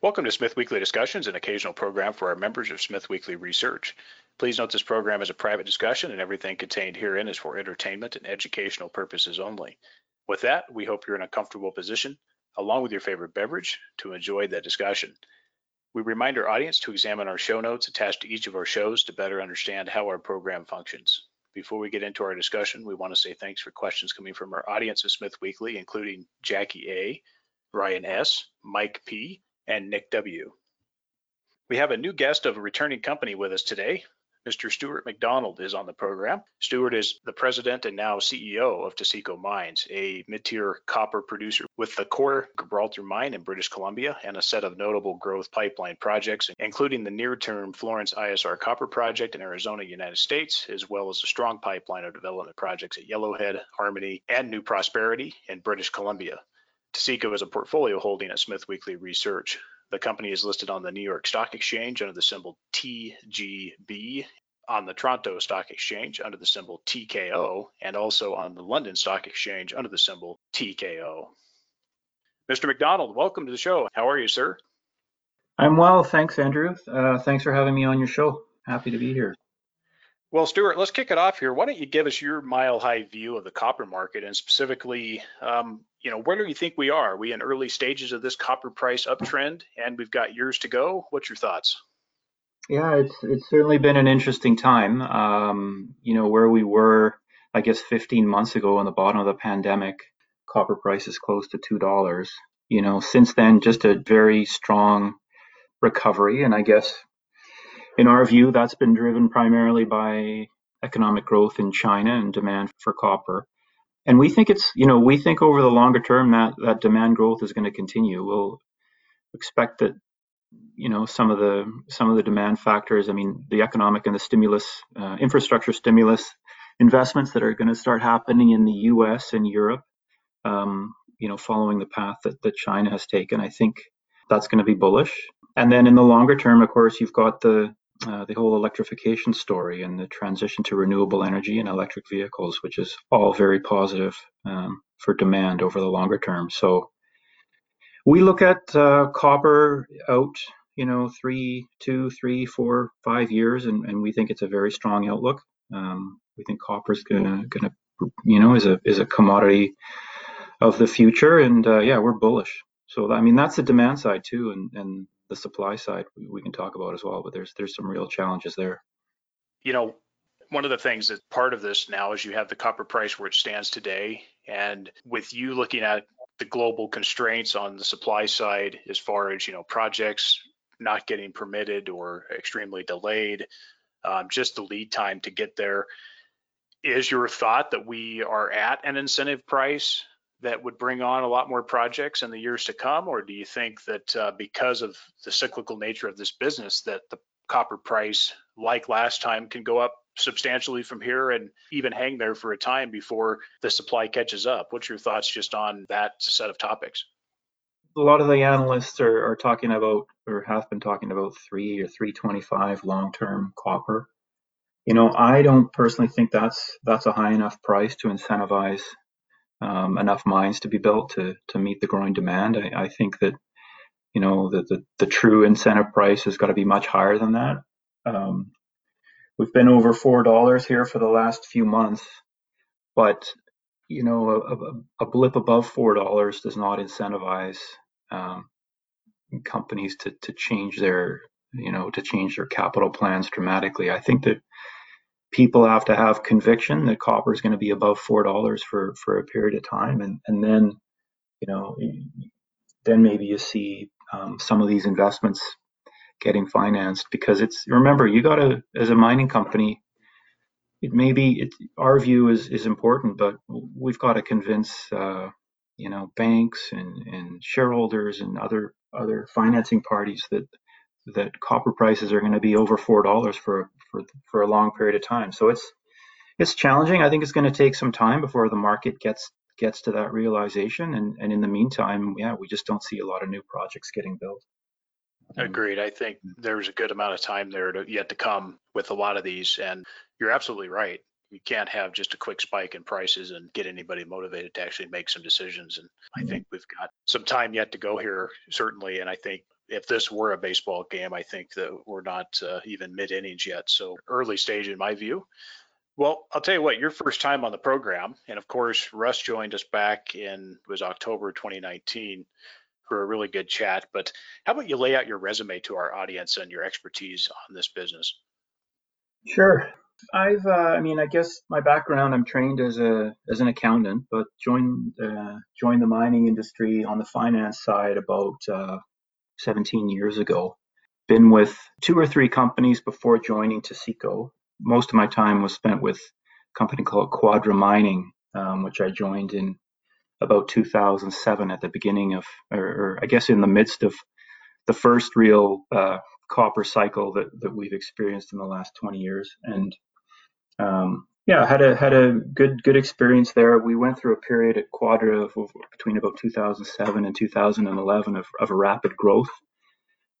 Welcome to Smith Weekly Discussions, an occasional program for our members of Smith Weekly Research. Please note this program is a private discussion and everything contained herein is for entertainment and educational purposes only. With that, we hope you're in a comfortable position, along with your favorite beverage, to enjoy the discussion. We remind our audience to examine our show notes attached to each of our shows to better understand how our program functions. Before we get into our discussion, we want to say thanks for questions coming from our audience of Smith Weekly, including Jackie A., Ryan S., Mike P., and Nick W. We have a new guest of a returning company with us today. Mr. Stuart McDonald is on the program. Stuart is the president and now CEO of Taseko Mines, a mid-tier copper producer with the core Gibraltar mine in British Columbia and a set of notable growth pipeline projects, including the near-term Florence ISR copper project in Arizona, United States, as well as a strong pipeline of development projects at Yellowhead, Harmony, and New Prosperity in British Columbia. Taseko is a portfolio holding at Smith Weekly Research. The company is listed on the New York Stock Exchange under the symbol TGB, on the Toronto Stock Exchange under the symbol TKO, and also on the London Stock Exchange under the symbol TKO. Mr. McDonald, welcome to the show. How are you, sir? I'm well, thanks, Andrew. Uh, thanks for having me on your show. Happy to be here. Well, Stuart, let's kick it off here. Why don't you give us your mile high view of the copper market and specifically, um, you know, where do you think we are? Are we in early stages of this copper price uptrend and we've got years to go? What's your thoughts? Yeah, it's it's certainly been an interesting time. Um, you know, where we were, I guess, 15 months ago on the bottom of the pandemic, copper price is close to two dollars. You know, since then, just a very strong recovery, and I guess in our view, that's been driven primarily by economic growth in China and demand for copper. And we think it's, you know, we think over the longer term that that demand growth is going to continue. We'll expect that, you know, some of the some of the demand factors. I mean, the economic and the stimulus, uh, infrastructure stimulus investments that are going to start happening in the U.S. and Europe. Um, you know, following the path that, that China has taken, I think that's going to be bullish. And then in the longer term, of course, you've got the the whole electrification story and the transition to renewable energy and electric vehicles, which is all very positive um, for demand over the longer term. So we look at uh, copper out, you know, three, two, three, four, five years, and, and we think it's a very strong outlook. Um, we think copper is gonna, gonna, you know, is a is a commodity of the future, and uh, yeah, we're bullish. So I mean, that's the demand side too, and and the supply side we, can talk about as well. But there's there's some real challenges there. You know, one of the things that part of this now is you have the copper price where it stands today, and with you looking at the global constraints on the supply side as far as you know projects not getting permitted or extremely delayed, um, just the lead time to get there. Is your thought that we are at an incentive price that would bring on a lot more projects in the years to come, or do you think that uh, because of the cyclical nature of this business, that the copper price, like last time, can go up substantially from here and even hang there for a time before the supply catches up? What's your thoughts just on that set of topics? A lot of the analysts are, are talking about, or have been talking about, three or three twenty-five long-term copper. You know, I don't personally think that's that's a high enough price to incentivize um, enough mines to be built to to meet the growing demand. I, I think that you know the, the, the true incentive price has got to be much higher than that. Um, we've been over four dollars here for the last few months, but you know a, a, a blip above four dollars does not incentivize um, companies to to change their you know to change their capital plans dramatically. I think that people have to have conviction that copper is going to be above four dollars for for a period of time, and and then you know then maybe you see um, some of these investments getting financed because it's remember you got to as a mining company it may be it, our view is is important but we've got to convince uh, you know banks and and shareholders and other other financing parties that that copper prices are going to be over four dollars for for for a long period of time. So it's it's challenging. I think it's going to take some time before the market gets gets to that realization. And and in the meantime, yeah, we just don't see a lot of new projects getting built. Agreed. I think there's a good amount of time there to, yet to come with a lot of these, and you're absolutely right. You can't have just a quick spike in prices and get anybody motivated to actually make some decisions. And I mm-hmm. think we've got some time yet to go here, certainly. And I think if this were a baseball game, I think that we're not uh, even mid innings yet. So early stage in my view. Well, I'll tell you what, your first time on the program, and of course, Russ joined us back in it was October 2019 for a really good chat. But how about you lay out your resume to our audience and your expertise on this business? Sure. I've, uh, I mean, I guess my background, I'm trained as a as an accountant, but joined uh, joined the mining industry on the finance side about uh, 17 years ago. Been with two or three companies before joining Taseko. Most of my time was spent with a company called Quadra Mining, um, which I joined in about 2007 at the beginning of, or, or I guess in the midst of the first real uh, copper cycle that, that we've experienced in the last 20 years. And um, yeah, had a had a good good experience there. We went through a period at Quadra of, of between about 2007 and 2011 of, of a rapid growth.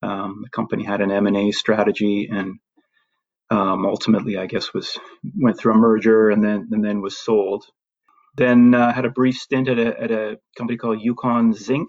Um, the company had an M&A strategy and um, ultimately, I guess, was went through a merger and then and then was sold. Then uh, had a brief stint at a, at a company called Yukon Zinc,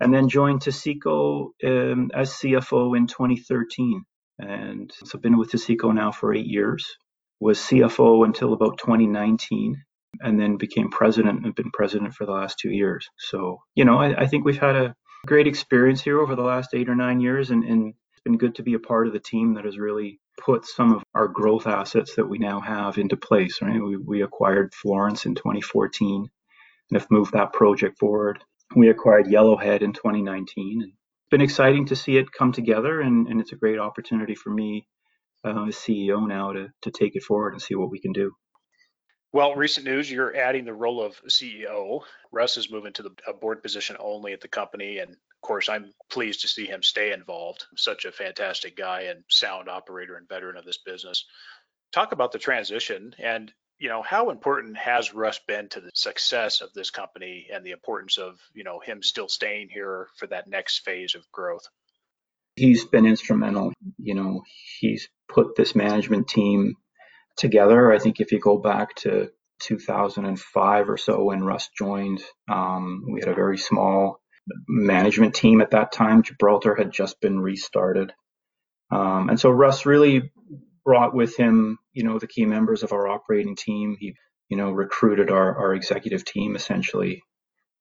and then joined Taseko um, as CFO in 2013. And so I've been with Taseko now for eight years was CFO until about 2019 and then became president and been president for the last two years. So, you know, I, I think we've had a great experience here over the last eight or nine years and, and it's been good to be a part of the team that has really put some of our growth assets that we now have into place. Right, we, we acquired Florence in 2014 and have moved that project forward. We acquired Yellowhead in 2019 and it's been exciting to see it come together and, and it's a great opportunity for me uh, as CEO now to to take it forward and see what we can do. Well, recent news, you're adding the role of CEO. Russ is moving to the a board position only at the company. And of course, I'm pleased to see him stay involved. Such a fantastic guy and sound operator and veteran of this business. Talk about the transition and you know how important has Russ been to the success of this company and the importance of you know him still staying here for that next phase of growth he's been instrumental you know he's put this management team together. I think if you go back to 2005 or so when Russ joined, um, we had a very small management team at that time. Gibraltar had just been restarted. Um, and so Russ really brought with him, you know, the key members of our operating team. He, you know, recruited our, our executive team essentially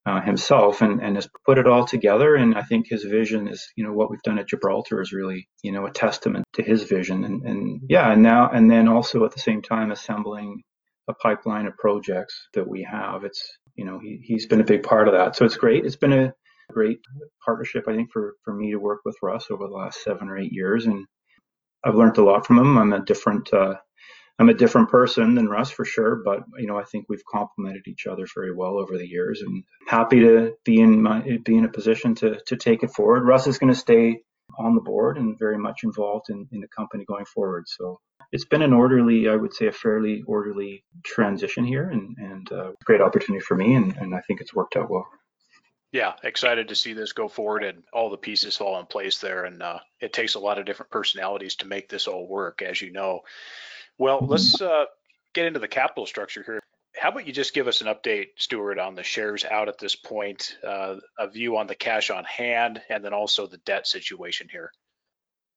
uh, himself and, and has put it all together. And I think his vision is, you know, what we've done at Gibraltar is really, you know, a testament to his vision. And, and yeah, and now, and then also at the same time assembling a pipeline of projects that we have. It's, you know, he, he's been a big part of that. So it's great. It's been a great partnership, I think, for, for me to work with Russ over the last seven or eight years. And I've learned a lot from him. I'm a different, uh, I'm a different person than Russ for sure, but you know I think we've complemented each other very well over the years, and happy to be in my be in a position to to take it forward. Russ is going to stay on the board and very much involved in, in the company going forward. So it's been an orderly, I would say, a fairly orderly transition here, and and a uh, great opportunity for me, and, and I think it's worked out well. Yeah, excited to see this go forward and all the pieces fall in place there. And uh, it takes a lot of different personalities to make this all work, as you know. Well, mm-hmm. let's uh, get into the capital structure here. How about you just give us an update, Stuart, on the shares out at this point, uh, a view on the cash on hand, and then also the debt situation here.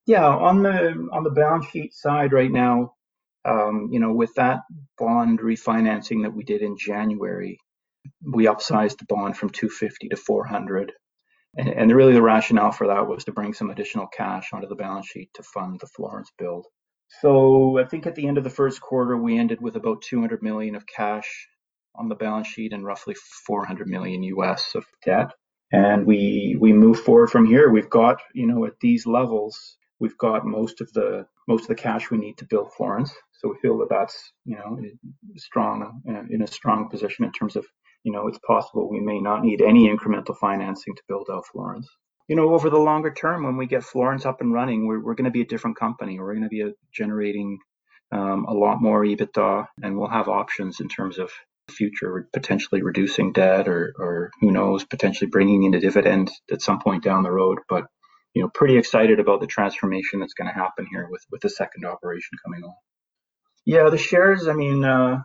Yeah, on the on the balance sheet side right now, um, you know, with that bond refinancing that we did in January, we upsized the bond from 250 to 400. And, and really the rationale for that was to bring some additional cash onto the balance sheet to fund the Florence build. So I think at the end of the first quarter, we ended with about 200 million of cash on the balance sheet and roughly 400 million US of debt. And we we move forward from here. We've got, you know, at these levels, we've got most of the most of the cash we need to build Florence. So we feel that that's, you know, strong uh, in a strong position in terms of, you know, it's possible we may not need any incremental financing to build out Florence you know, over the longer term, when we get Florence up and running, we're, we're going to be a different company. We're going to be a, generating um, a lot more EBITDA, and we'll have options in terms of future, potentially reducing debt, or, or who knows, potentially bringing in a dividend at some point down the road. But you know, pretty excited about the transformation that's going to happen here with with the second operation coming on. Yeah, the shares. I mean, uh,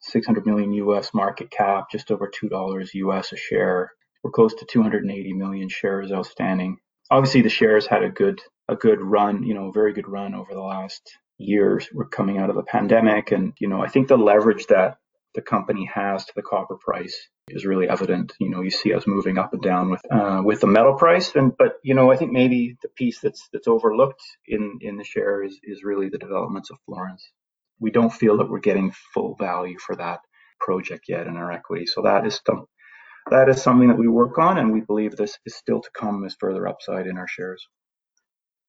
600 million US market cap, just over two dollars US a share we're close to 280 million shares outstanding. obviously the shares had a good a good run, you know, a very good run over the last years. We're coming out of the pandemic, and you know, I think the leverage that the company has to the copper price is really evident. You know, you see us moving up and down with uh, with the metal price, and but you know, I think maybe the piece that's that's overlooked in in the share is is really the developments of Florence. We don't feel that we're getting full value for that project yet in our equity, so that is some that is something that we work on, and we believe this is still to come as further upside in our shares.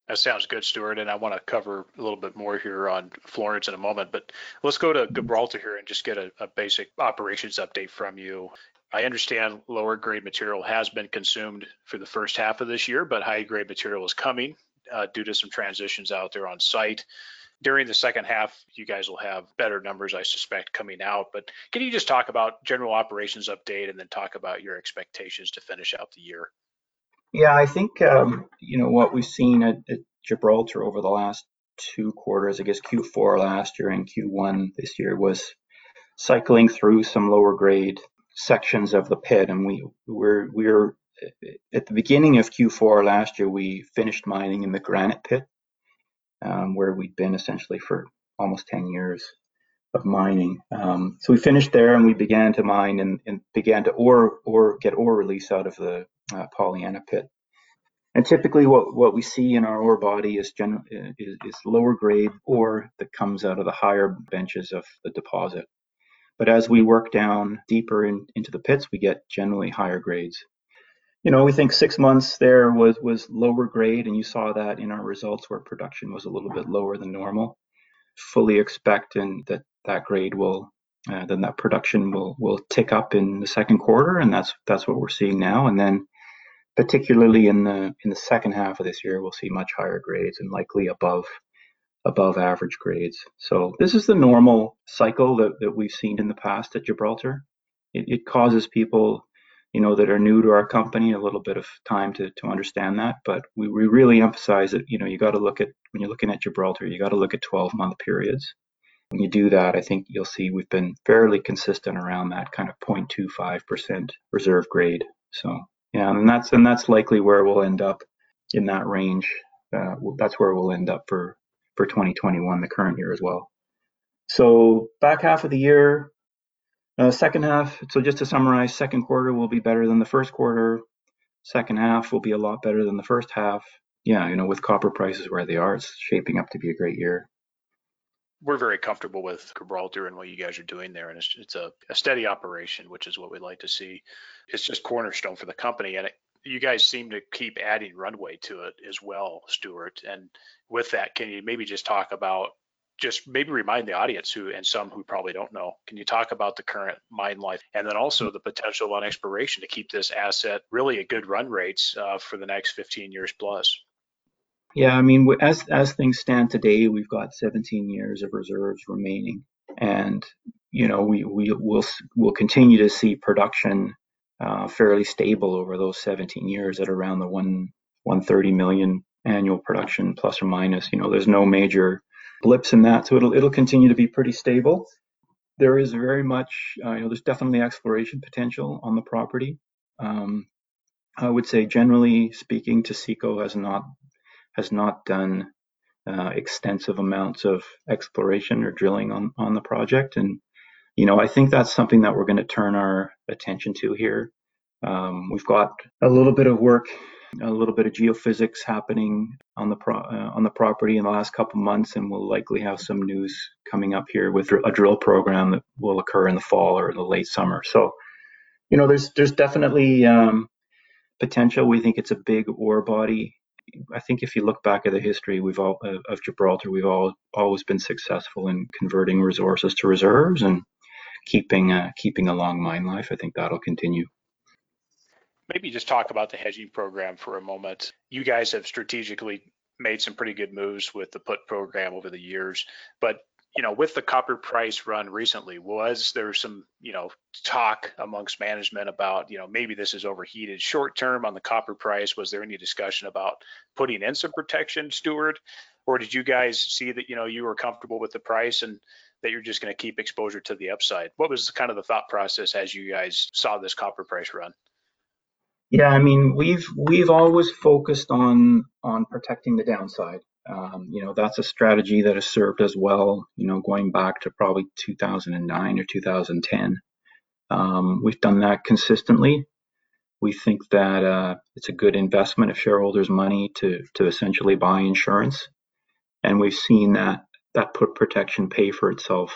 That sounds good, Stuart. And I want to cover a little bit more here on Florence in a moment, but let's go to Gibraltar here and just get a, a basic operations update from you. I understand lower grade material has been consumed for the first half of this year, but high grade material is coming uh, due to some transitions out there on site. During the second half, you guys will have better numbers, I suspect, coming out. But can you just talk about general operations update and then talk about your expectations to finish out the year? Yeah, I think um, you know what we've seen at, at, Gibraltar over the last two quarters. I guess Q4 last year and Q1 this year was cycling through some lower grade sections of the pit, and we were we were at the beginning of Q4 last year. We finished mining in the granite pit, um, where we'd been essentially for almost 10 years of mining. Um, so we finished there, and we began to mine and, and began to ore or get ore release out of the uh, Pollyanna pit. And typically, what, what we see in our ore body is, gen- is, is lower grade ore that comes out of the higher benches of the deposit. But as we work down deeper in, into the pits, we get generally higher grades. You know, we think six months there was was lower grade, and you saw that in our results where production was a little bit lower than normal. Fully expect and that that grade will uh, then that production will will tick up in the second quarter, and that's that's what we're seeing now. And then particularly in the in the second half of this year, we'll see much higher grades and likely above above average grades. So this is the normal cycle that, that we've seen in the past at Gibraltar. It, it causes people, you know, that are new to our company a little bit of time to, to understand that. But we, we really emphasize that, you know, you got to look at, when you're looking at Gibraltar, you got to look at 12 month periods. When you do that, I think you'll see we've been fairly consistent around that kind of 0.25% reserve grade. So yeah, and that's and that's likely where we'll end up in that range. Uh, that's where we'll end up for for 2021, the current year as well. So back half of the year, Uh, second half. So just to summarize, second quarter will be better than the first quarter. Second half will be a lot better than the first half. Yeah, you know, with copper prices where they are, it's shaping up to be a great year we're very comfortable with Gibraltar and what you guys are doing there, and it's, it's a, a, steady operation, which is what we'd like to see. It's just cornerstone for the company, and it, you guys seem to keep adding runway to it as well, Stuart. And with that, can you maybe just talk about just maybe remind the audience who and some who probably don't know can you talk about the current mine life and then also the potential on exploration to keep this asset really at good run rates uh, for the next 15 years plus yeah, I mean, as as things stand today, we've got 17 years of reserves remaining, and you know, we we will will continue to see production uh, fairly stable over those 17 years at around the one 130 million annual production plus or minus. You know, there's no major blips in that, so it'll it'll continue to be pretty stable. There is very much, uh, you know, there's definitely exploration potential on the property. Um, I would say, generally speaking, Taseko has not has not done uh, extensive amounts of exploration or drilling on, on the project. And, you know, I think that's something that we're going to turn our attention to here. Um, we've got a little bit of work, a little bit of geophysics happening on the pro- uh, on the property in the last couple months, and we'll likely have some news coming up here with a drill program that will occur in the fall or the late summer. So, you know, there's there's definitely um, potential. We think it's a big ore body I think if you look back at the history we've all of Gibraltar, we've all always been successful in converting resources to reserves and keeping uh, keeping a long mine life. I think that'll continue. Maybe just talk about the hedging program for a moment. You guys have strategically made some pretty good moves with the put program over the years, but you know, with the copper price run recently, was there some, you know, talk amongst management about, you know, maybe this is overheated short term on the copper price? Was there any discussion about putting in some protection, Stuart? Or did you guys see that, you know, you were comfortable with the price and that you're just going to keep exposure to the upside? What was kind of the thought process as you guys saw this copper price run? Yeah, I mean, we've we've always focused on on protecting the downside. Um, you know, that's a strategy that has served us well. You know, going back to probably 2009 or 2010, um, we've done that consistently. We think that uh, it's a good investment of shareholders' money to to essentially buy insurance, and we've seen that that put protection pay for itself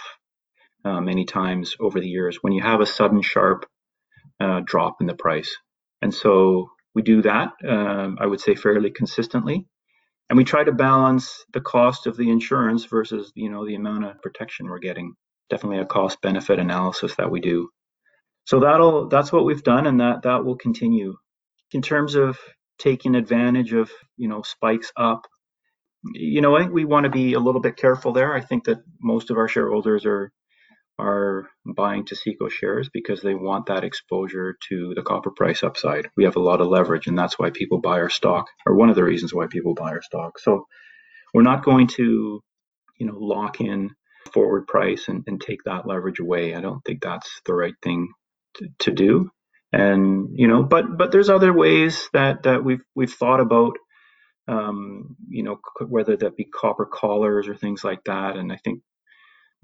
uh, many times over the years. When you have a sudden sharp uh, drop in the price, and so we do that, um, I would say, fairly consistently. And we try to balance the cost of the insurance versus, you know, the amount of protection we're getting. Definitely a cost benefit analysis that we do. So that'll that's what we've done, and that that will continue. In terms of taking advantage of, you know, spikes up, you know, I think we want to be a little bit careful there. I think that most of our shareholders are are buying Taseko shares because they want that exposure to the copper price upside. We have a lot of leverage, and that's why people buy our stock, or one of the reasons why people buy our stock. So we're not going to, you know, lock in forward price and, and take that leverage away. I don't think that's the right thing to, to do. And you know, but but there's other ways that that we've we've thought about. Um, you know, whether that be copper collars or things like that. And I think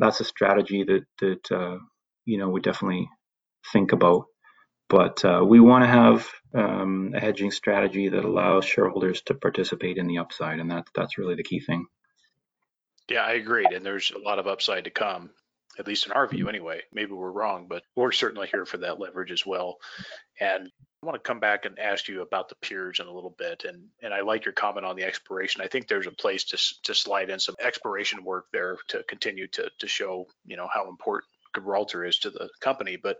that's a strategy that that uh, you know we definitely think about. But uh, we want to have um, a hedging strategy that allows shareholders to participate in the upside, and that that's really the key thing. Yeah, I agree. And there's a lot of upside to come, at least in our view, anyway. Maybe we're wrong, but we're certainly here for that leverage as well. And I want to come back and ask you about the peers in a little bit, and and I like your comment on the exploration. I think there's a place to to slide in some exploration work there to continue to to show you know how important Gibraltar is to the company. But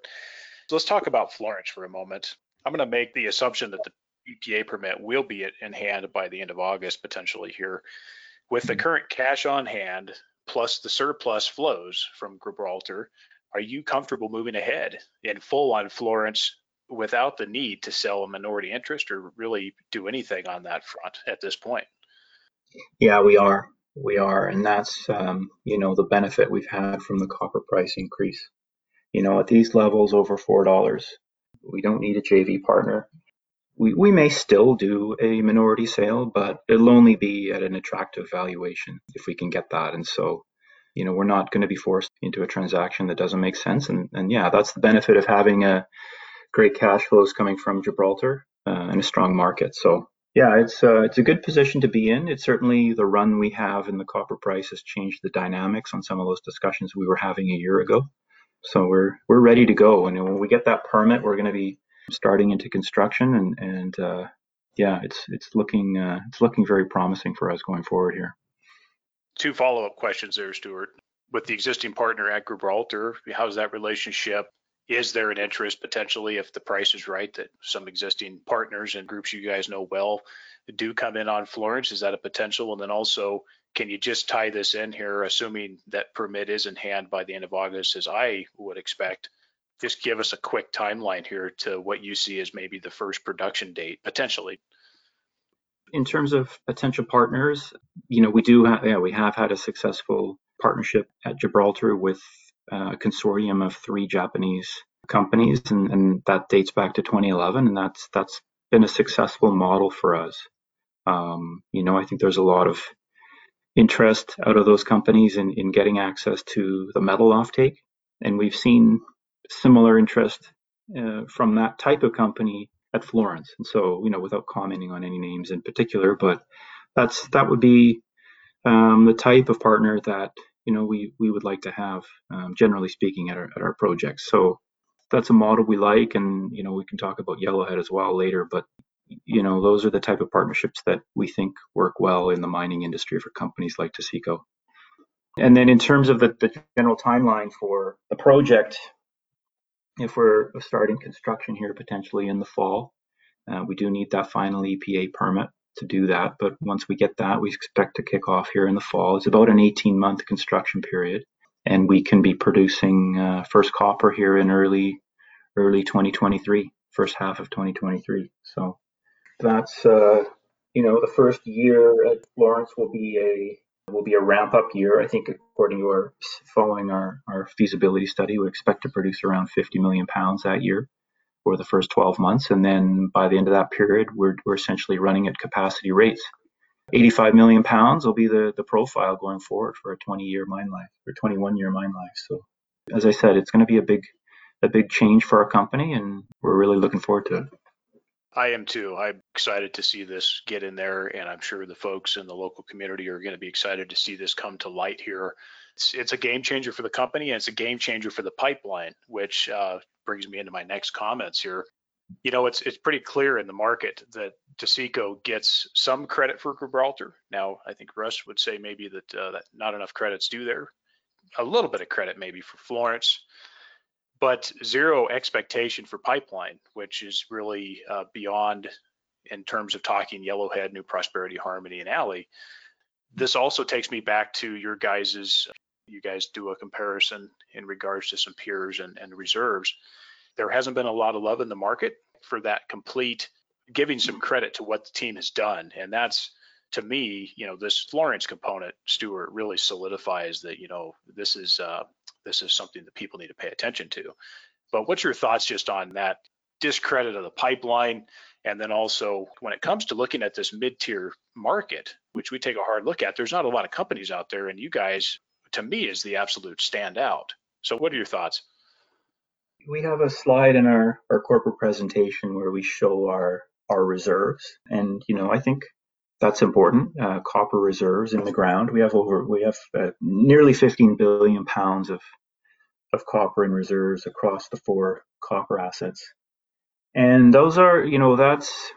let's talk about Florence for a moment. I'm going to make the assumption that the EPA permit will be in hand by the end of August, potentially here. With the mm-hmm. current cash on hand plus the surplus flows from Gibraltar, are you comfortable moving ahead in full on Florence without the need to sell a minority interest or really do anything on that front at this point. Yeah, we are. We are. And that's, um, you know, the benefit we've had from the copper price increase. You know, at these levels over $4, we don't need a JV partner. We, we may still do a minority sale, but it'll only be at an attractive valuation if we can get that. And so, you know, we're not going to be forced into a transaction that doesn't make sense. And, and yeah, that's the benefit of having a, great cash flows coming from Gibraltar uh, and a strong market. So yeah, it's uh, it's a good position to be in. It's certainly the run we have in the copper price has changed the dynamics on some of those discussions we were having a year ago. So we're we're ready to go, and when we get that permit, we're going to be starting into construction, and and uh, yeah, it's it's looking uh, it's looking very promising for us going forward here. Two follow up questions there, Stuart. With the existing partner at Gibraltar, how's that relationship? Is there an interest potentially if the price is right that some existing partners and groups you guys know well do come in on Florence? Is that a potential? And then also, can you just tie this in here, assuming that permit is in hand by the end of August, as I would expect? Just give us a quick timeline here to what you see as maybe the first production date potentially. In terms of potential partners, you know, we do have, yeah, we have had a successful partnership at Gibraltar with a consortium of three Japanese companies, and, and, that dates back to 2011, and that's that's been a successful model for us. Um, you know, I think there's a lot of interest out of those companies in, in getting access to the metal offtake, and we've seen similar interest uh, from that type of company at Florence. And so, you know, without commenting on any names in particular, but that's that would be um, the type of partner that you know we we would like to have um, generally speaking at our at our projects. So that's a model we like and you know we can talk about yellowhead as well later but you know those are the type of partnerships that we think work well in the mining industry for companies like Taseko. And then in terms of the, the general timeline for the project if we're starting construction here potentially in the fall uh, we do need that final EPA permit to do that. But once we get that, we expect to kick off here in the fall. It's about an 18 month construction period, and we can be producing uh, first copper here in early early 2023, first half of 2023. So that's uh, you know the first year at Florence will be a will be a ramp up year. I think according to our following our, our feasibility study, we expect to produce around 50 million pounds that year. For the first 12 months. And then by the end of that period, we're, we're essentially running at capacity rates. 85 million pounds will be the, the profile going forward for a 20 year mine life or 21 year mine life. So as I said, it's going to be a big, a big change for our company and we're really looking forward to it. I am too. I'm excited to see this get in there, and I'm sure the folks in the local community are going to be excited to see this come to light here. It's, it's a game changer for the company, and it's a game changer for the pipeline, which uh, brings me into my next comments here. You know, it's it's pretty clear in the market that Taseko gets some credit for Gibraltar. Now, I think Russ would say maybe that uh, that not enough credits due there. A little bit of credit maybe for Florence but zero expectation for pipeline, which is really uh, beyond in terms of talking Yellowhead, New Prosperity, Harmony, and Aley. This also takes me back to your guys's. You guys do a comparison in regards to some peers and, and reserves. There hasn't been a lot of love in the market for that complete giving some credit to what the team has done, and that's to me, you know, this Florence component, Stuart, really solidifies that, you know, this is uh, this is something that people need to pay attention to. But what's your thoughts just on that discredit of the pipeline? And then also when it comes to looking at this mid-tier market, which we take a hard look at, there's not a lot of companies out there, and you guys, to me, is the absolute standout. So what are your thoughts? We have a slide in our, our corporate presentation where we show our our reserves. And, you know, I think that's important. Uh, copper reserves in the ground. We have over we have uh, nearly 15 billion pounds of of copper in reserves across the four copper assets, and those are you know that's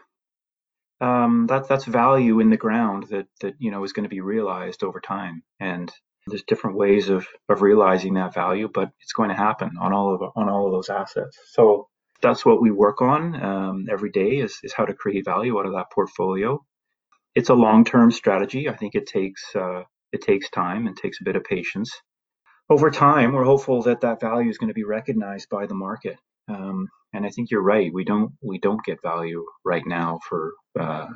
um, that that's value in the ground that that you know is going to be realized over time. And there's different ways of of realizing that value, but it's going to happen on all of on all of those assets. So that's what we work on um, every day is, is how to create value out of that portfolio it's a long-term strategy. I think it takes uh, it takes time and takes a bit of patience. Over time, we're hopeful that that value is going to be recognized by the market. Um, and I think you're right. We don't we don't get value right now for uh,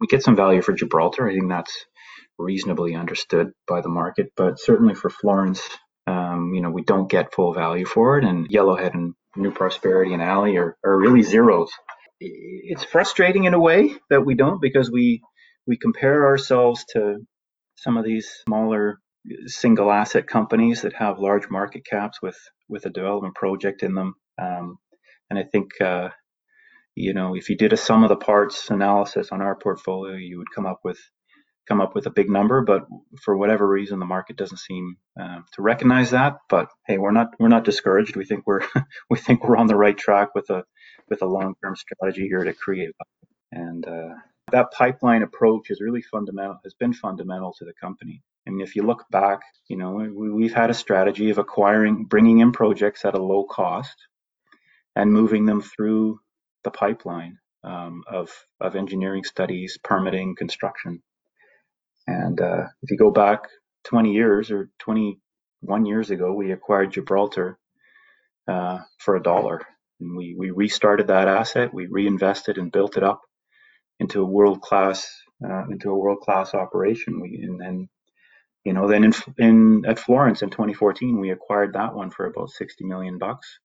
we get some value for Gibraltar. I think that's reasonably understood by the market, but certainly for Florence, um, you know, we don't get full value for it. And Yellowhead and New Prosperity and Aley are, are really zeros. It's frustrating in a way that we don't because we we compare ourselves to some of these smaller single asset companies that have large market caps with with a development project in them. Um, and I think uh, you know if you did a sum of the parts analysis on our portfolio, you would come up with come up with a big number. But for whatever reason, the market doesn't seem uh, to recognize that. But hey, we're not we're not discouraged. We think we're we think we're on the right track with a with a long term strategy here to create. And uh, that pipeline approach is really fundamental, has been fundamental to the company. I mean, if you look back, you know, we, have had a strategy of acquiring, bringing in projects at a low cost and moving them through the pipeline um, of, of engineering studies, permitting, construction. And uh, if you go back 20 years or 21 years ago, we acquired Gibraltar uh, for a dollar. And we, we restarted that asset, we reinvested and built it up into a world class uh, into a world class operation. We and then you know then in in at Florence in 2014 we acquired that one for about 60 million bucks,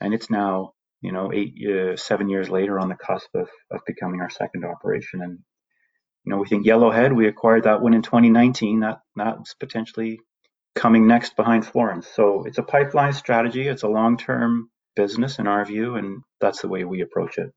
and it's now you know eight uh, seven years later on the cusp of of becoming our second operation and. You know, we think Yellowhead, we acquired that one in 2019. That that's potentially coming next behind Florence. So it's a pipeline strategy. It's a long-term business in our view, and that's the way we approach it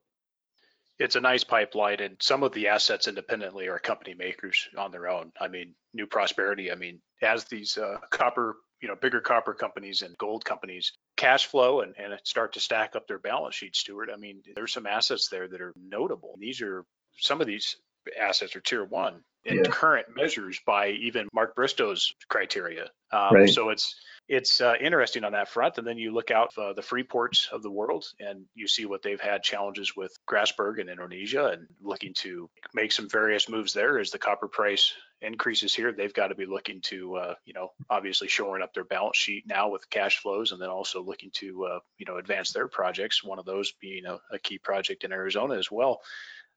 it's a nice pipeline and some of the assets independently are company makers on their own i mean new prosperity i mean as these uh, copper you know bigger copper companies and gold companies cash flow and, and start to stack up their balance sheet stuart i mean there's some assets there that are notable these are some of these assets are tier one in yeah. current measures by even mark bristow's criteria um, right. so it's it's uh, interesting on that front. And then you look out uh, the Freeports of the world and you see what they've had challenges with Grasberg in Indonesia and looking to make some various moves there as the copper price increases here. They've got to be looking to, uh, you know, obviously shoring up their balance sheet now with cash flows and then also looking to, uh, you know, advance their projects. One of those being a, a key project in Arizona as well.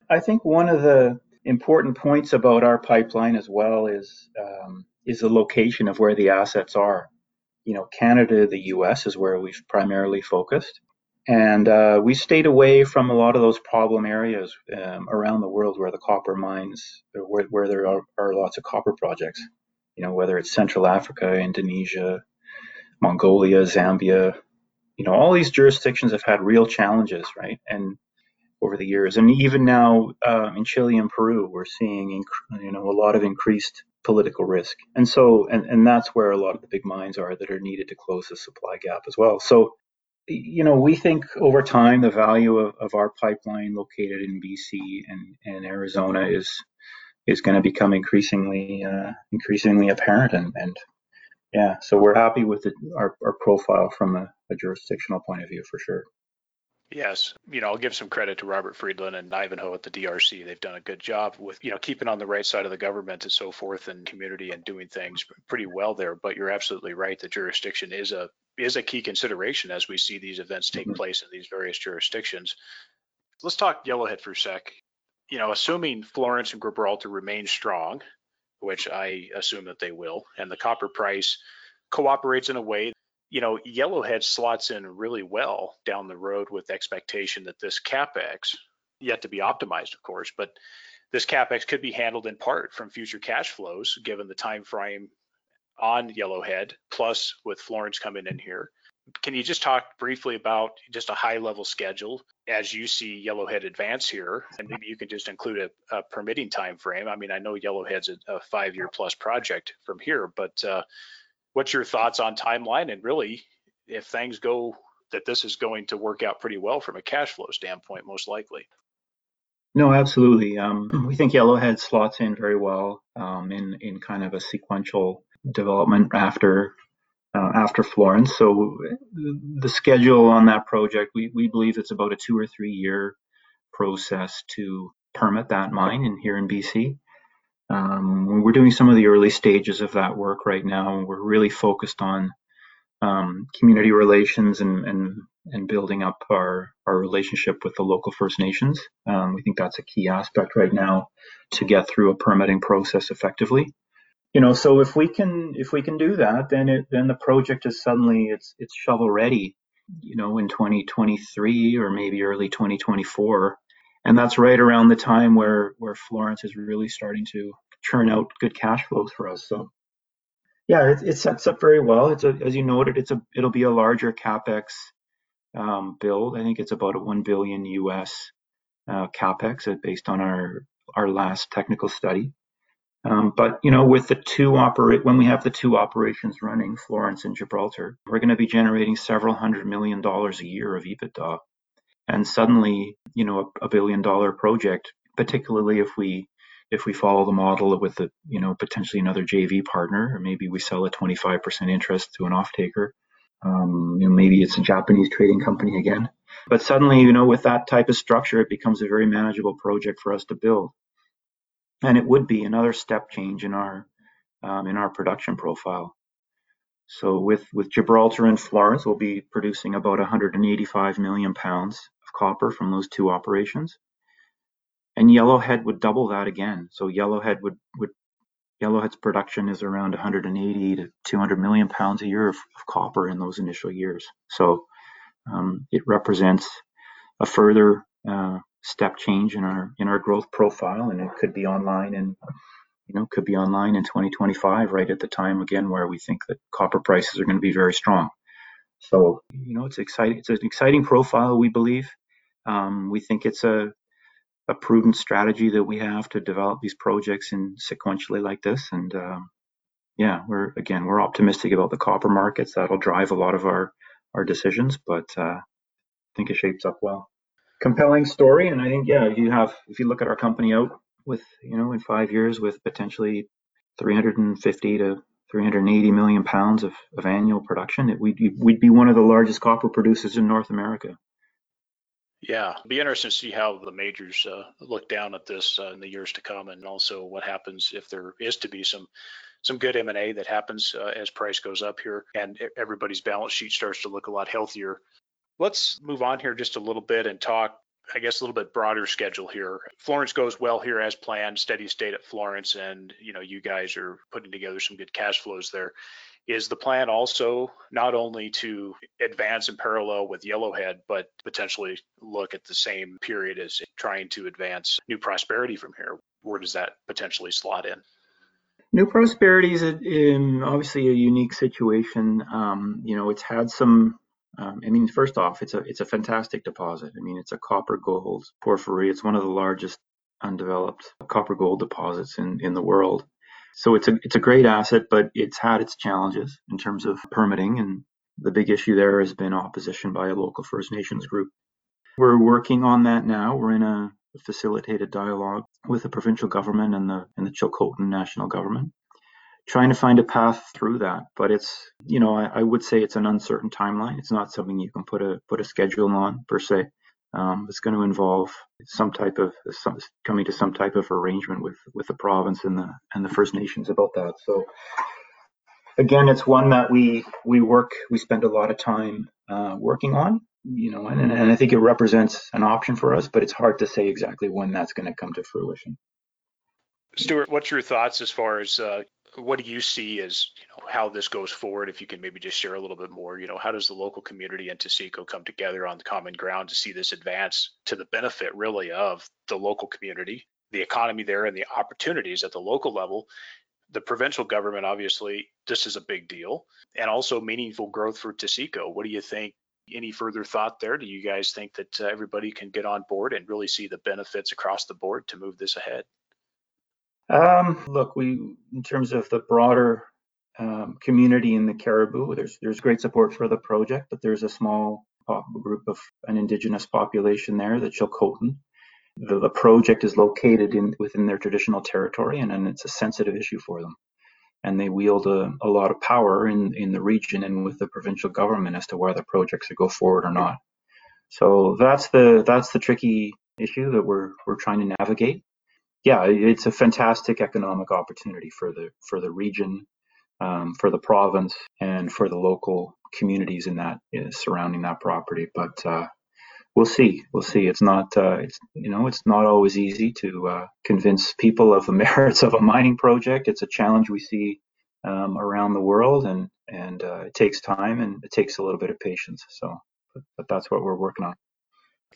I think one of the important points about our pipeline as well is um, is the location of where the assets are you know, Canada, the US is where we've primarily focused. And uh, we stayed away from a lot of those problem areas um, around the world where the copper mines, where, where there are, are, lots of copper projects. You know, whether it's Central Africa, Indonesia, Mongolia, Zambia. You know, all these jurisdictions have had real challenges, right? And over the years, and even now uh, in Chile and Peru, we're seeing inc- you know a lot of increased political risk, and so and and that's where a lot of the big mines are that are needed to close the supply gap as well. So you know, we think over time the value of, of our pipeline located in BC and, and Arizona is is going to become increasingly uh, increasingly apparent and, and yeah, so we're happy with the, our, our profile from a, a jurisdictional point of view for sure. Yes, you know, I'll give some credit to Robert Friedland and Ivanhoe at the DRC. They've done a good job with, you know, keeping on the right side of the government and so forth and community and doing things pretty well there. But you're absolutely right. The jurisdiction is a is a key consideration as we see these events take mm-hmm. place in these various jurisdictions. Let's talk Yellowhead for a sec. You know, assuming Florence and Gibraltar remain strong, which I assume that they will, and the copper price cooperates in a way you know, Yellowhead slots in really well down the road with expectation that this capex, yet to be optimized, of course, but this capex could be handled in part from future cash flows, given the time frame on Yellowhead, plus with Florence coming in here. Can you just talk briefly about just a high level schedule as you see Yellowhead advance here? And maybe you can just include a, a permitting time frame. I mean, I know Yellowhead's a, a five year plus project from here, but uh, what's your thoughts on timeline and really if things go that this is going to work out pretty well from a cash flow standpoint, most likely. No, absolutely. Um, we think Yellowhead slots in very well um, in in kind of a sequential development after uh, after Florence. So the schedule on that project, we we believe it's about a two or three year process to permit that mine in here in BC. Um, we're doing some of the early stages of that work right now. We're really focused on um, community relations and, and, and building up our, our relationship with the local First Nations. Um, we think that's a key aspect right now to get through a permitting process effectively. You know, so if we can if we can do that, then it then the project is suddenly it's it's shovel ready. You know, in 2023 or maybe early 2024 and that's right around the time where where Florence is really starting to churn out good cash flows for us. So yeah, it, it sets up very well. It's a, as you noted, it's a it'll be a larger capex um, build. I think it's about a one billion US uh, capex uh, based on our our last technical study. Um, but you know, with the two operate when we have the two operations running, Florence and Gibraltar, we're going to be generating several hundred million dollars a year of EBITDA and suddenly you know a, a billion dollar project particularly if we if we follow the model with the you know potentially another JV partner or maybe we sell a 25% interest to an off taker um, you know, maybe it's a Japanese trading company again. But suddenly you know with that type of structure it becomes a very manageable project for us to build. And it would be another step change in our um, in our production profile. So with with Gibraltar and Florence we'll be producing about 185 million pounds copper from those two operations. And Yellowhead would double that again. So Yellowhead would, would Yellowhead's production is around 180 to 200 million pounds a year of, of copper in those initial years. So um, it represents a further uh, step change in our in our growth profile, and it could be online and you know could be online in 2025, right at the time again where we think that copper prices are going to be very strong. So you know it's exciting. It's an exciting profile, we believe. Um, we think it's a, a prudent strategy that we have to develop these projects in sequentially like this. And um, yeah, we're again we're optimistic about the copper markets. That'll drive a lot of our our decisions, but uh, I think it shapes up well. Compelling story, and I think yeah, you have if you look at our company out with you know in five years with potentially 350 to 380 million pounds of, of annual production, it, we'd, we'd be one of the largest copper producers in North America. Yeah, it'll be interesting to see how the majors uh, look down at this uh, in the years to come, and also what happens if there is to be some some good M&A that happens uh, as price goes up here, and everybody's balance sheet starts to look a lot healthier. Let's move on here just a little bit and talk, I guess, a little bit broader schedule here. Florence goes well here as planned, steady state at Florence, and you know you guys are putting together some good cash flows there Is the plan also not only to advance in parallel with Yellowhead, but potentially look at the same period as trying to advance New Prosperity from here? Where does that potentially slot in? New Prosperity is in obviously a unique situation. Um, you know, it's had some. Um, I mean, first off, it's a it's a fantastic deposit. I mean, it's a copper gold porphyry. It's one of the largest undeveloped copper gold deposits in in the world. So it's a it's a great asset, but it's had its challenges in terms of permitting, and the big issue there has been opposition by a local First Nations group. We're working on that now. We're in a facilitated dialogue with the provincial government and the and the Chilcotin national government, trying to find a path through that. But it's you know I, I would say it's an uncertain timeline. It's not something you can put a put a schedule on per se. Um, it's going to involve some type of some, coming to some type of arrangement with with the province and the and the First Nations about that. So again, it's one that we we work we spend a lot of time uh, working on. You know, and, and I think it represents an option for us, but it's hard to say exactly when that's going to come to fruition. Stuart, what's your thoughts as far as uh, what do you see as you know how this goes forward? If you can maybe just share a little bit more, you know, how does the local community and Taseko come together on the common ground to see this advance to the benefit really of the local community, the economy there, and the opportunities at the local level? The provincial government, obviously, this is a big deal, and also meaningful growth for Taseko. What do you think? Any further thought there? Do you guys think that uh, everybody can get on board and really see the benefits across the board to move this ahead? Um, look, we in terms of the broader um, community in the Cariboo, there's there's great support for the project, but there's a small group of an indigenous population there, the Chilcotin. The, the project is located in within their traditional territory, and, and it's a sensitive issue for them. And they wield a, a lot of power in, in the region and with the provincial government as to whether the projects should go forward or not. So that's the that's the tricky issue that we're we're trying to navigate yeah, it's a fantastic economic opportunity for the for the region, um, for the province, and for the local communities in that uh, surrounding that property. But uh, we'll see. We'll see. It's not. Uh, it's you know, it's not always easy to uh, convince people of the merits of a mining project. It's a challenge we see um, around the world, and and uh, it takes time and it takes a little bit of patience. So, but, but that's what we're working on.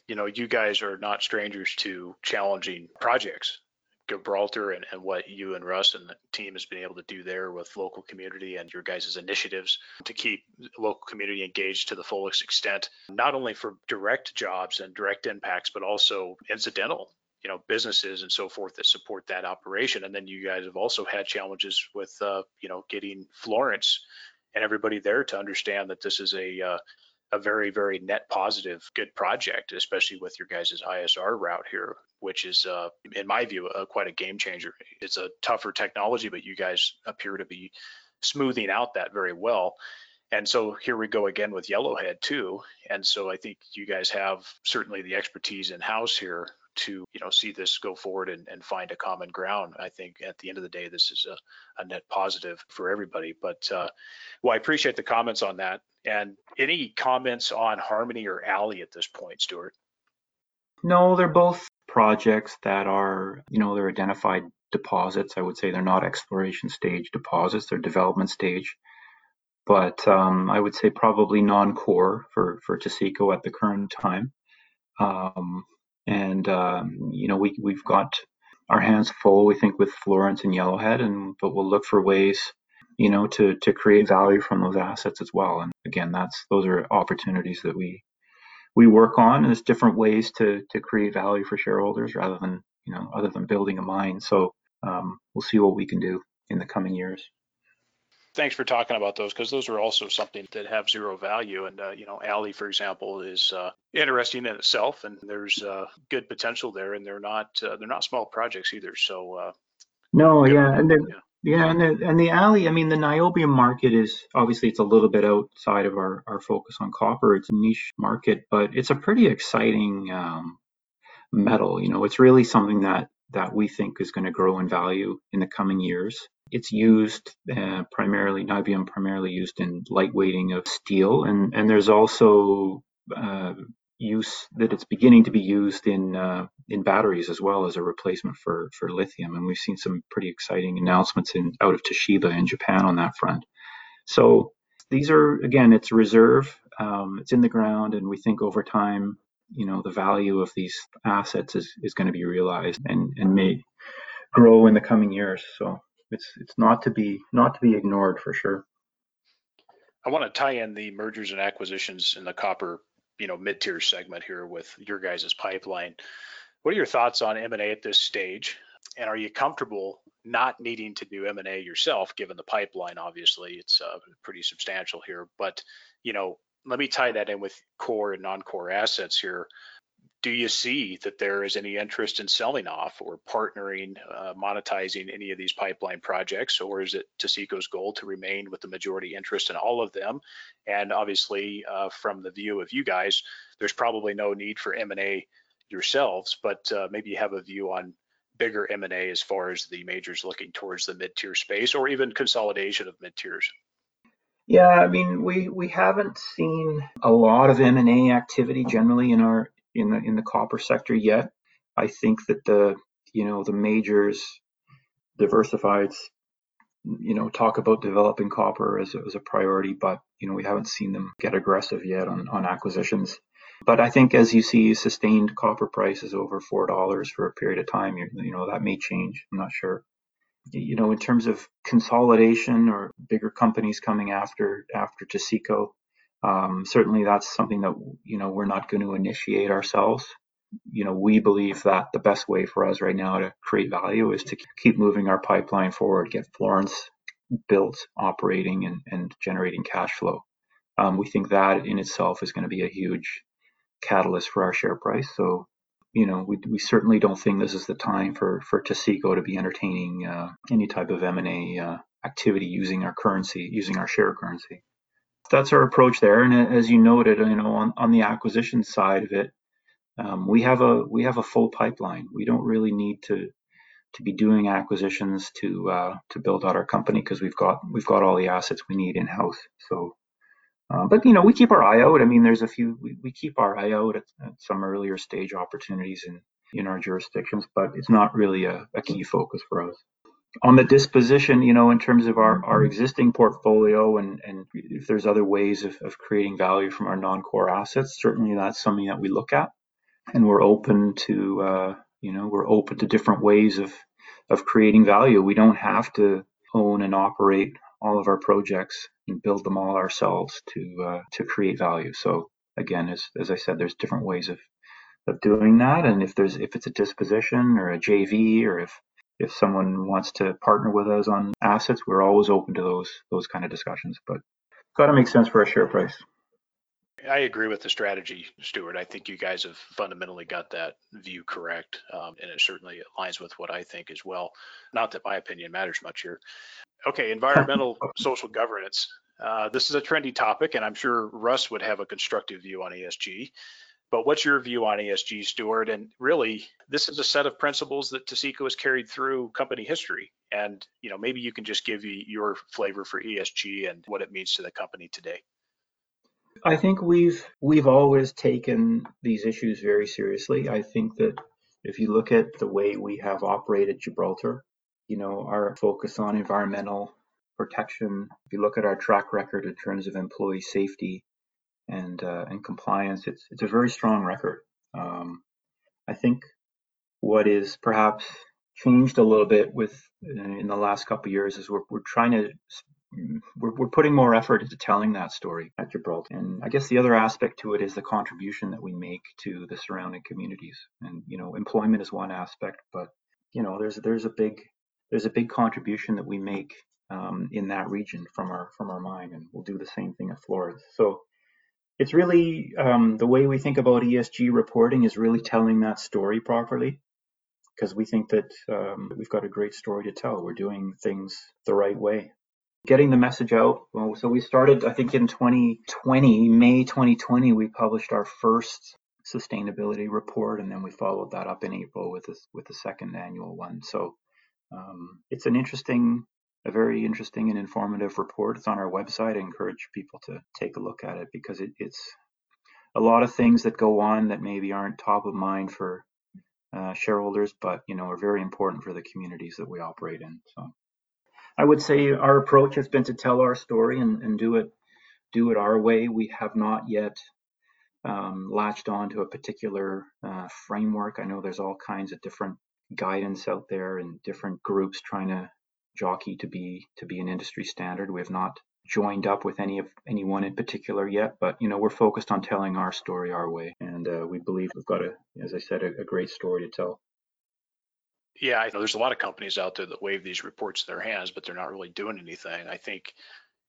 You know, you guys are not strangers to challenging projects Gibraltar and, and what you and Russ and the team has been able to do there with local community and your guys' initiatives to keep local community engaged to the fullest extent, not only for direct jobs and direct impacts, but also incidental you know businesses and so forth that support that operation. And then you guys have also had challenges with uh, you know getting florence and everybody there to understand that this is a uh, a very very net positive good project especially with your guys' isr route here which is, uh, in my view, uh, quite a game changer. It's a tougher technology, but you guys appear to be smoothing out that very well. And so here we go again with Yellowhead too. And so I think you guys have certainly the expertise in house here to you know see this go forward and, and find a common ground. I think at the end of the day, this is a, a net positive for everybody. But uh, well, I appreciate the comments on that. And any comments on Harmony or Aley at this point, Stuart? No, they're both projects that are, you know, they're identified deposits. I would say they're not exploration stage deposits, they're development stage. But um, I would say probably non-core for, for Taseko at the current time. Um, and, um, you know, we, we've got our hands full, we think, with Florence and Yellowhead, and but we'll look for ways, you know, to, to create value from those assets as well. And again, that's those are opportunities that we we work on. There's different ways to to create value for shareholders rather than you know other than building a mine. So um, we'll see what we can do in the coming years. Thanks for talking about those because those are also something that have zero value. And uh, you know, Aley, for example, is uh, interesting in itself, and there's uh, good potential there. And they're not uh, they're not small projects either. So uh, no, yeah, and yeah. Yeah, and the, and the Aley, I mean, the niobium market is obviously it's a little bit outside of our, our focus on copper. It's a niche market, but it's a pretty exciting um, metal. You know, it's really something that that we think is going to grow in value in the coming years. It's used uh, primarily, niobium primarily used in lightweighting of steel, and and there's also uh, use that it's beginning to be used in uh, in batteries as well as a replacement for for lithium, and we've seen some pretty exciting announcements in out of Toshiba in Japan on that front. So these are again, it's reserve. Um, it's in the ground, and we think over time, you know, the value of these assets is, is going to be realized and, and may grow in the coming years. So it's it's not to be not to be ignored for sure. I want to tie in the mergers and acquisitions in the copper, you know, mid-tier segment here with your guys' pipeline. What are your thoughts on M&A at this stage? And are you comfortable not needing to do M&A yourself, given the pipeline? Obviously, it's uh, pretty substantial here. But you know, let me tie that in with core and non-core assets here. Do you see that there is any interest in selling off or partnering, uh, monetizing any of these pipeline projects, or is it Taseko's goal to remain with the majority interest in all of them? And obviously, uh, from the view of you guys, there's probably no need for M&A yourselves, but uh, maybe you have a view on bigger M&A as far as the majors looking towards the mid-tier space or even consolidation of mid-tiers? Yeah, I mean, we we haven't seen a lot of M&A activity generally in our in the in the copper sector yet. I think that the you know the majors diversifieds you know talk about developing copper as, as a priority, but you know we haven't seen them get aggressive yet on on acquisitions. But I think as you see sustained copper prices over four dollars for a period of time, you know that may change. I'm not sure. You know, in terms of consolidation or bigger companies coming after after Taseko, um, certainly that's something that you know we're not going to initiate ourselves. You know, we believe that the best way for us right now to create value is to keep moving our pipeline forward, get Florence built, operating, and, and generating cash flow. Um, we think that in itself is going to be a huge catalyst for our share price. So, you know, we, we certainly don't think this is the time for for Taseko to be entertaining uh, any type of M and A uh, activity using our currency, using our share currency. That's our approach there. And as you noted, you know, on, on the acquisition side of it, um, we have a we have a full pipeline. We don't really need to to be doing acquisitions to uh, to build out our company because we've got we've got all the assets we need in house. So uh, but you know, we keep our eye out. I mean, there's a few. We, we keep our eye out at, at, some earlier stage opportunities in in our jurisdictions, but it's not really a, a, key focus for us. On the disposition, you know, in terms of our, existing portfolio and, if there's other ways of, of creating value from our non-core assets, certainly that's something that we look at, and we're open to, uh, you know, we're open to different ways of of creating value. We don't have to own and operate all of our projects and build them all ourselves to uh, to create value. So again, as as I said, there's different ways of of doing that, and if there's if it's a disposition or a JV or if if someone wants to partner with us on assets, we're always open to those those kind of discussions. But got to make sense for a share price. I agree with the strategy, Stuart. I think you guys have fundamentally got that view correct, um, and it certainly aligns with what I think as well. Not that my opinion matters much here. Okay, environmental social governance. Uh, this is a trendy topic, and I'm sure Russ would have a constructive view on ESG. But what's your view on ESG, Stuart? And really, this is a set of principles that Taseko has carried through company history. And you know, maybe you can just give you your flavor for ESG and what it means to the company today. I think we've we've always taken these issues very seriously. I think that if you look at the way we have operated Gibraltar, you know, our focus on environmental protection, if you look at our track record in terms of employee safety and uh, and compliance, it's it's a very strong record. Um, I think what is perhaps changed a little bit with in the last couple years is we're we're trying to we're, we're putting more effort into telling that story at Gibraltar. And I guess the other aspect to it is the contribution that we make to the surrounding communities. And you know, employment is one aspect, but you know, there's there's a big there's a big contribution that we make um, in that region from our from our mine, and we'll do the same thing at Florence. So it's really um, the way we think about ESG reporting is really telling that story properly, because we think that um, we've got a great story to tell. We're doing things the right way. Getting the message out. Well, so we started, I think, in 2020, May 2020, we published our first sustainability report, and then we followed that up in April with this with the second annual one. So um, it's an interesting, a very interesting and informative report. It's on our website. I encourage people to take a look at it because it, it's a lot of things that go on that maybe aren't top of mind for uh, shareholders, but you know are very important for the communities that we operate in. So I would say our approach has been to tell our story and, and do it do it our way. We have not yet um, latched on to a particular uh, framework. I know there's all kinds of different guidance out there and different groups trying to jockey to be to be an industry standard. We have not joined up with any of anyone in particular yet, but you know we're focused on telling our story our way, and uh, we believe we've got a, as I said, a, a great story to tell. Yeah, I know there's a lot of companies out there that wave these reports in their hands, but they're not really doing anything. I think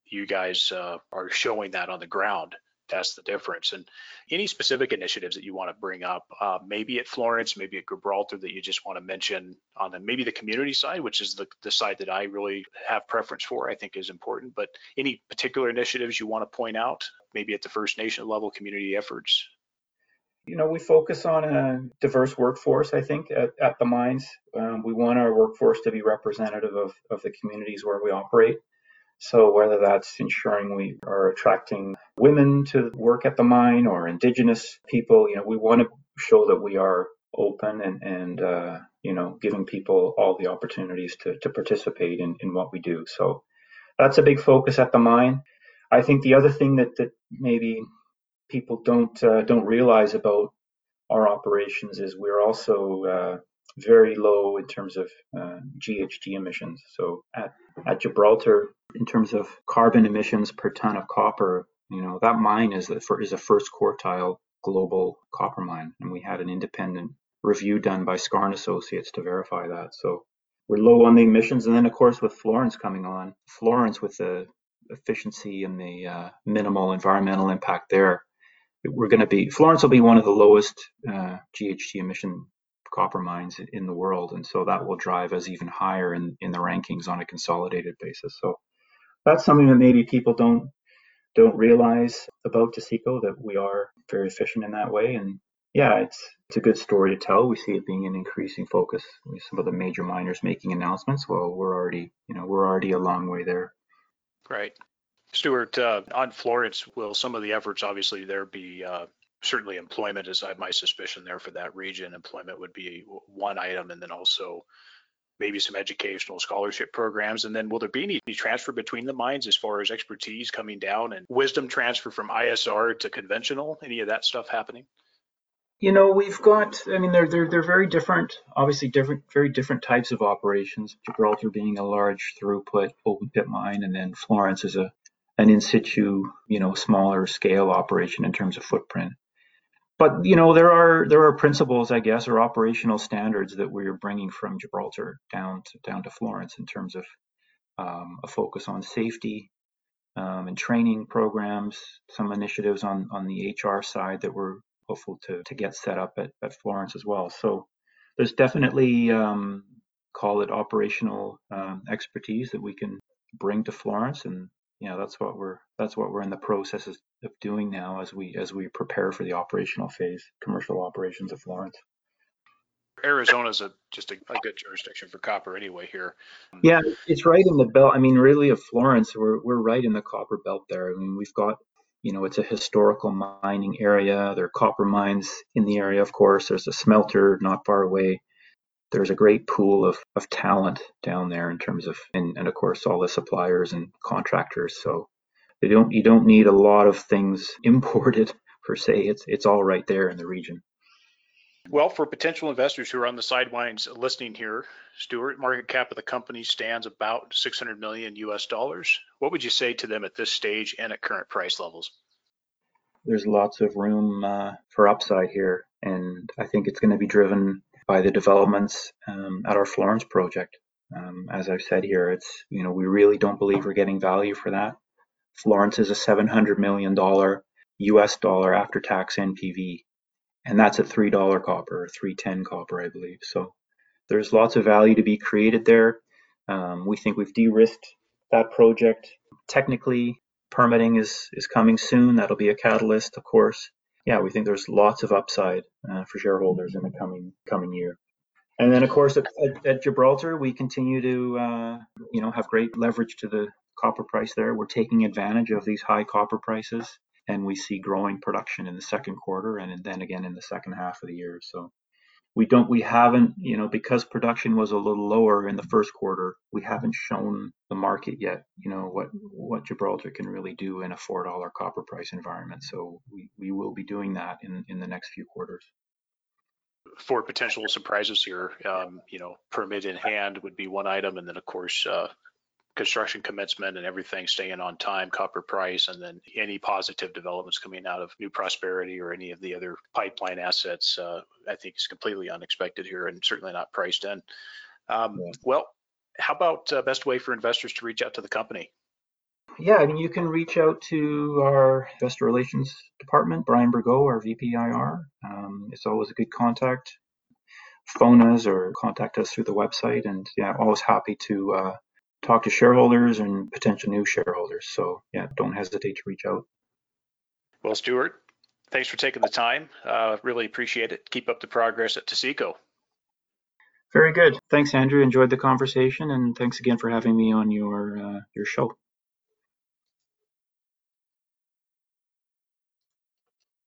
you guys uh, are showing that on the ground. That's the difference. And any specific initiatives that you want to bring up, uh, maybe at Florence, maybe at Gibraltar, that you just want to mention on the maybe the community side, which is the, the side that I really have preference for, I think is important. But any particular initiatives you want to point out, maybe at the First Nation level, community efforts? You know, we focus on a diverse workforce, I think, at, at the mines. Um, we want our workforce to be representative of, of the communities where we operate. So whether that's ensuring we are attracting women to work at the mine or indigenous people, you know, we want to show that we are open and, and uh, you know, giving people all the opportunities to, to participate in, in what we do. So that's a big focus at the mine. I think the other thing that, that maybe people don't uh, don't realize about our operations is we're also uh, very low in terms of uh, GHG emissions. So at, at Gibraltar, in terms of carbon emissions per ton of copper, you know that mine is a, is a first quartile global copper mine, and we had an independent review done by Skarn Associates to verify that. So we're low on the emissions, and then of course with Florence coming on, Florence with the efficiency and the uh, minimal environmental impact there, we're going to be Florence will be one of the lowest uh, GHG emission copper mines in the world, and so that will drive us even higher in in the rankings on a consolidated basis. So that's something that maybe people don't don't realize about Taseko that we are very efficient in that way. And yeah, it's it's a good story to tell. We see it being an increasing focus. With some of the major miners making announcements. Well, we're already you know we're already a long way there. Right. Stuart, uh, on Florence, will some of the efforts obviously there be uh, certainly employment is I have my suspicion there for that region. Employment would be one item, and then also maybe some educational scholarship programs? And then will there be any, transfer between the mines as far as expertise coming down and wisdom transfer from ISR to conventional? Any of that stuff happening? You know, we've got. I mean, they're they're they're very different. Obviously, different, very different types of operations. Gibraltar being a large throughput open pit mine, and then Florence is a an in situ, you know, smaller scale operation in terms of footprint but you know there are there are principles i guess or operational standards that we're bringing from gibraltar down to down to florence in terms of um, a focus on safety um, and training programs some initiatives on on the hr side that we're hopeful to to get set up at, at florence as well. So there's definitely um, call it operational um, expertise that we can bring to florence and you know that's what we're that's what we're in the process of doing now as we as we prepare for the operational phase commercial operations of florence arizona is a just a, a, good jurisdiction for copper anyway here. Yeah it's right in the belt i mean really of florence we're, we're right in the copper belt there. I mean we've got you know it's a historical mining area. There are copper mines in the area of course. There's a smelter not far away there's a great pool of, of talent down there in terms of and, and of course all the suppliers and contractors. So they don't you don't need a lot of things imported per se. It's it's all right there in the region. Well for potential investors who are on the sidelines listening here stuart market cap of the company stands about 600 million us dollars. What would you say to them at this stage and at current price levels? There's lots of room uh, for upside here and i think it's going to be driven by the developments um, at our Florence project. Um, as I've said here, it's you know we really don't believe we're getting value for that. Florence is a 700 million dollar U.S. dollar after tax NPV, and that's at three dollar copper, or 310 copper, I believe. So there's lots of value to be created there. Um, we think we've de-risked that project. Technically, permitting is is coming soon. That'll be a catalyst, of course yeah, we think there's lots of upside uh, for shareholders in the coming coming year. And then, of course, at, at, Gibraltar, we continue to uh, you know have great leverage to the copper price there. We're taking advantage of these high copper prices, and we see growing production in the second quarter and then again in the second half of the year. So we don't we haven't you know because production was a little lower in the first quarter we haven't shown the market yet you know what what gibraltar can really do in a four dollar copper price environment. So we, we will be doing that in in the next few quarters. For potential surprises here um, you know permit in hand would be one item and then of course uh, construction commencement and everything staying on time, copper price, and then any positive developments coming out of New Prosperity or any of the other pipeline assets, uh, I think is completely unexpected here and certainly not priced in. Um, yeah. Well, how about uh, best way for investors to reach out to the company? Yeah, I mean, you can reach out to our investor relations department, Brian Bergot, our VPIR. Um, it's always a good contact. Phone us or contact us through the website, and yeah, always happy to uh, talk to shareholders and potential new shareholders. So yeah, don't hesitate to reach out. Well, Stuart, thanks for taking the time. Uh, really appreciate it. Keep up the progress at Taseko. Very good. Thanks, Andrew. Enjoyed the conversation, and thanks again for having me on your uh, your show.